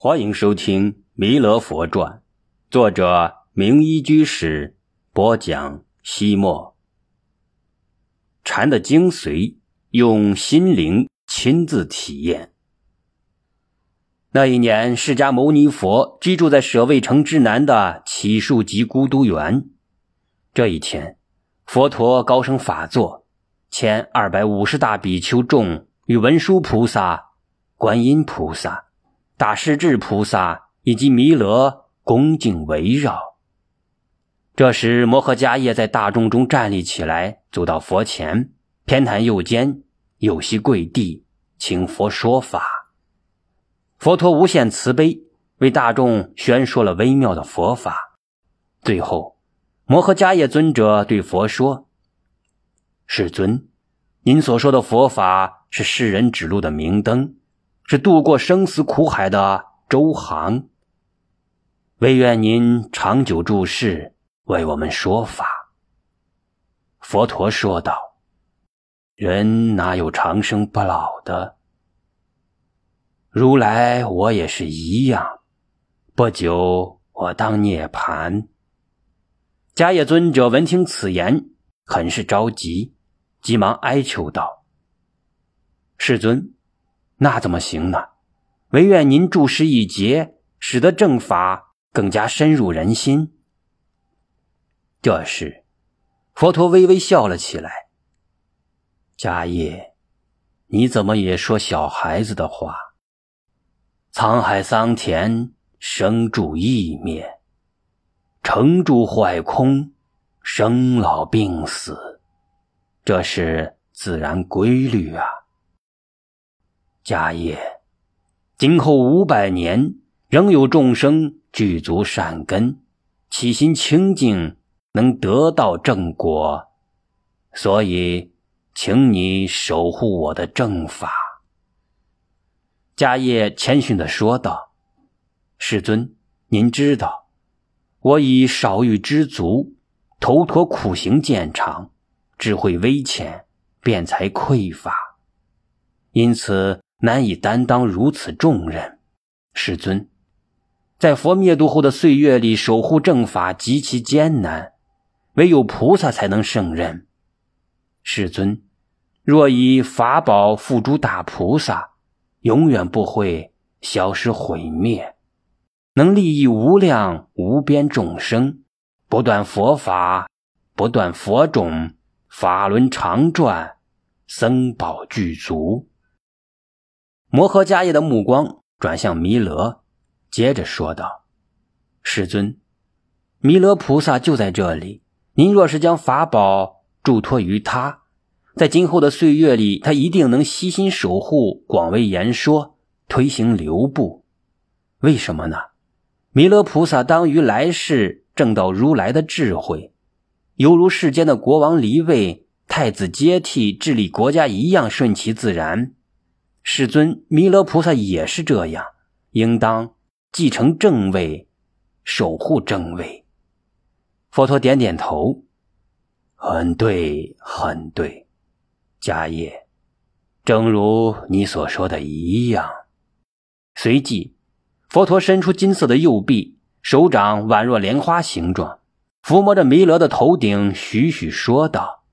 欢迎收听《弥勒佛传》，作者明一居士播讲。西莫禅的精髓，用心灵亲自体验。那一年，释迦牟尼佛居住在舍卫城之南的祇树及孤独园。这一天，佛陀高声法座，前二百五十大比丘众与文殊菩萨、观音菩萨。大势至菩萨以及弥勒恭敬围绕。这时，摩诃迦叶在大众中站立起来，走到佛前，偏袒右肩，右膝跪地，请佛说法。佛陀无限慈悲，为大众宣说了微妙的佛法。最后，摩诃迦叶尊者对佛说：“世尊，您所说的佛法是世人指路的明灯。”是渡过生死苦海的周航，唯愿您长久住世，为我们说法。佛陀说道：“人哪有长生不老的？如来我也是一样，不久我当涅盘。”迦叶尊者闻听此言，很是着急，急忙哀求道：“世尊。”那怎么行呢？唯愿您注释一节，使得正法更加深入人心。这时，佛陀微微笑了起来：“迦叶，你怎么也说小孩子的话？沧海桑田，生住异灭，成住坏空，生老病死，这是自然规律啊。”迦叶，今后五百年，仍有众生具足善根，起心清净，能得到正果。所以，请你守护我的正法。迦叶谦逊的说道：“世尊，您知道，我以少欲知足，头陀苦行见长，智慧微浅，辩才匮乏，因此。”难以担当如此重任，世尊，在佛灭度后的岁月里，守护正法极其艰难，唯有菩萨才能胜任。世尊，若以法宝付诸大菩萨，永远不会消失毁灭，能利益无量无边众生，不断佛法，不断佛种，法轮常转，僧宝具足。摩诃迦叶的目光转向弥勒，接着说道：“世尊，弥勒菩萨就在这里。您若是将法宝嘱托于他，在今后的岁月里，他一定能悉心守护，广为言说，推行流布。为什么呢？弥勒菩萨当于来世证到如来的智慧，犹如世间的国王离位、太子接替治理国家一样顺其自然。”世尊，弥勒菩萨也是这样，应当继承正位，守护正位。佛陀点点头，很对，很对。迦叶，正如你所说的一样。随即，佛陀伸出金色的右臂，手掌宛若莲花形状，抚摸着弥勒的头顶，徐徐说道：“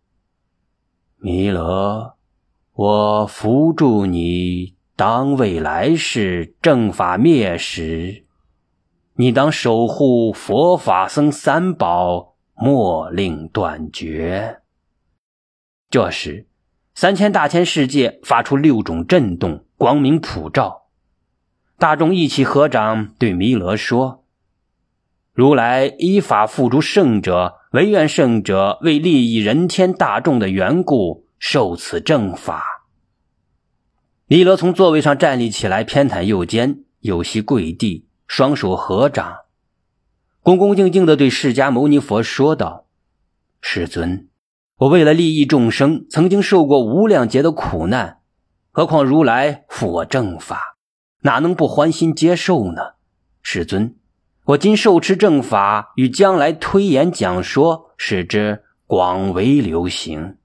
弥勒。”我扶助你，当未来世正法灭时，你当守护佛法僧三宝，莫令断绝。这时，三千大千世界发出六种震动，光明普照，大众一起合掌，对弥勒说：“如来依法付诸圣者，唯愿圣者为利益人天大众的缘故。”受此正法，弥勒从座位上站立起来，偏袒右肩，有膝跪地，双手合掌，恭恭敬敬地对释迦牟尼佛说道：“世尊，我为了利益众生，曾经受过无量劫的苦难，何况如来复我正法，哪能不欢心接受呢？世尊，我今受持正法，与将来推演讲说，使之广为流行。”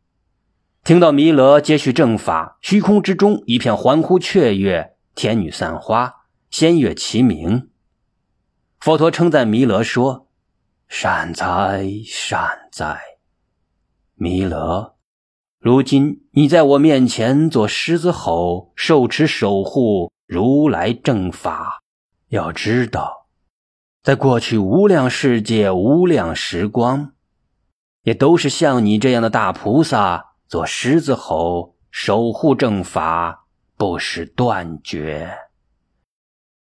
听到弥勒接续正法，虚空之中一片欢呼雀跃，天女散花，仙乐齐鸣。佛陀称赞弥勒说：“善哉，善哉，弥勒！如今你在我面前做狮子吼，受持守护如来正法。要知道，在过去无量世界、无量时光，也都是像你这样的大菩萨做狮子吼，守护正法。”不使断绝。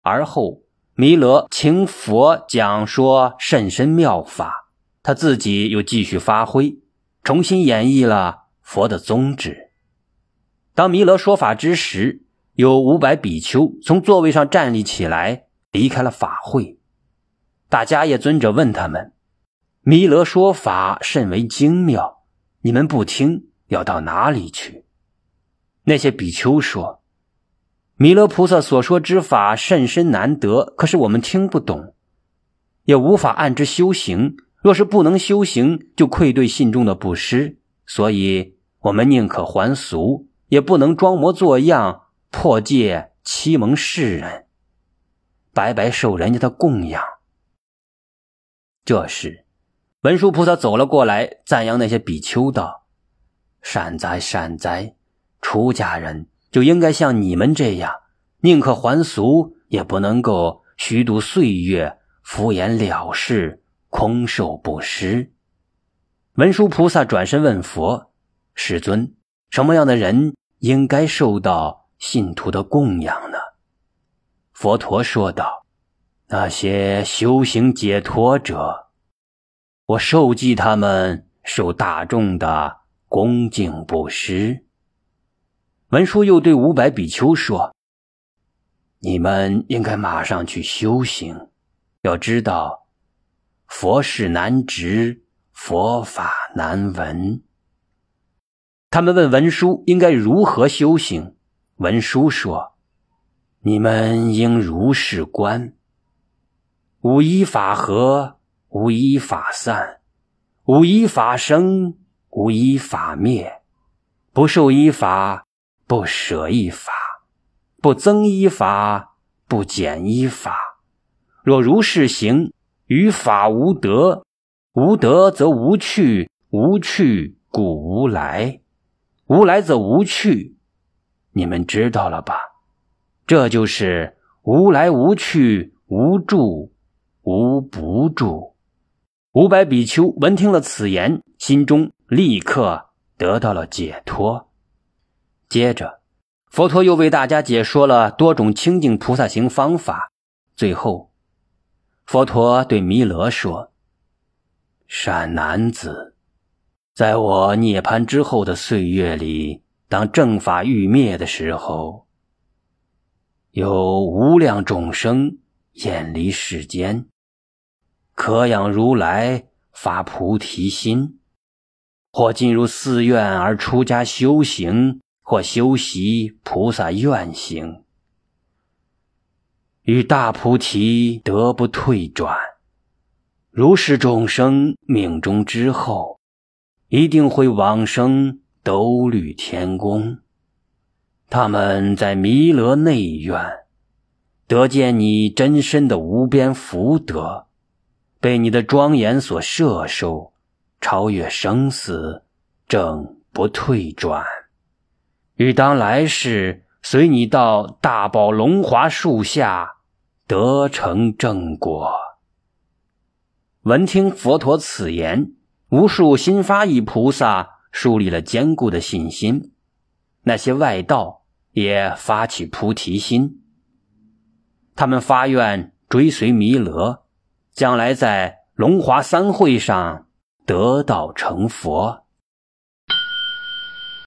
而后，弥勒请佛讲说甚深妙法，他自己又继续发挥，重新演绎了佛的宗旨。当弥勒说法之时，有五百比丘从座位上站立起来，离开了法会。大家也尊者问他们：“弥勒说法甚为精妙，你们不听，要到哪里去？”那些比丘说。弥勒菩萨所说之法甚深难得，可是我们听不懂，也无法按之修行。若是不能修行，就愧对信众的布施，所以我们宁可还俗，也不能装模作样破戒欺蒙世人，白白受人家的供养。这时，文殊菩萨走了过来，赞扬那些比丘道：“善哉善哉，出家人。”就应该像你们这样，宁可还俗，也不能够虚度岁月，敷衍了事，空受不施。文殊菩萨转身问佛：“世尊，什么样的人应该受到信徒的供养呢？”佛陀说道：“那些修行解脱者，我受记他们受大众的恭敬不失。”文殊又对五百比丘说：“你们应该马上去修行。要知道，佛事难执，佛法难闻。”他们问文殊应该如何修行。文殊说：“你们应如是观：无一法合，无一法散，无一法生，无一法灭，不受一法。”不舍一法，不增一法，不减一法。若如是行，于法无得，无得则无去，无去故无来，无来则无去。你们知道了吧？这就是无来无去，无住无不住。五百比丘闻听了此言，心中立刻得到了解脱。接着，佛陀又为大家解说了多种清净菩萨行方法。最后，佛陀对弥勒说：“善男子，在我涅槃之后的岁月里，当正法欲灭的时候，有无量众生远离世间，可仰如来发菩提心，或进入寺院而出家修行。”或修习菩萨愿行，与大菩提得不退转。如是众生命中之后，一定会往生兜率天宫。他们在弥勒内院，得见你真身的无边福德，被你的庄严所摄受，超越生死，正不退转。欲当来世随你到大宝龙华树下得成正果。闻听佛陀此言，无数新发意菩萨树立了坚固的信心，那些外道也发起菩提心，他们发愿追随弥勒，将来在龙华三会上得道成佛。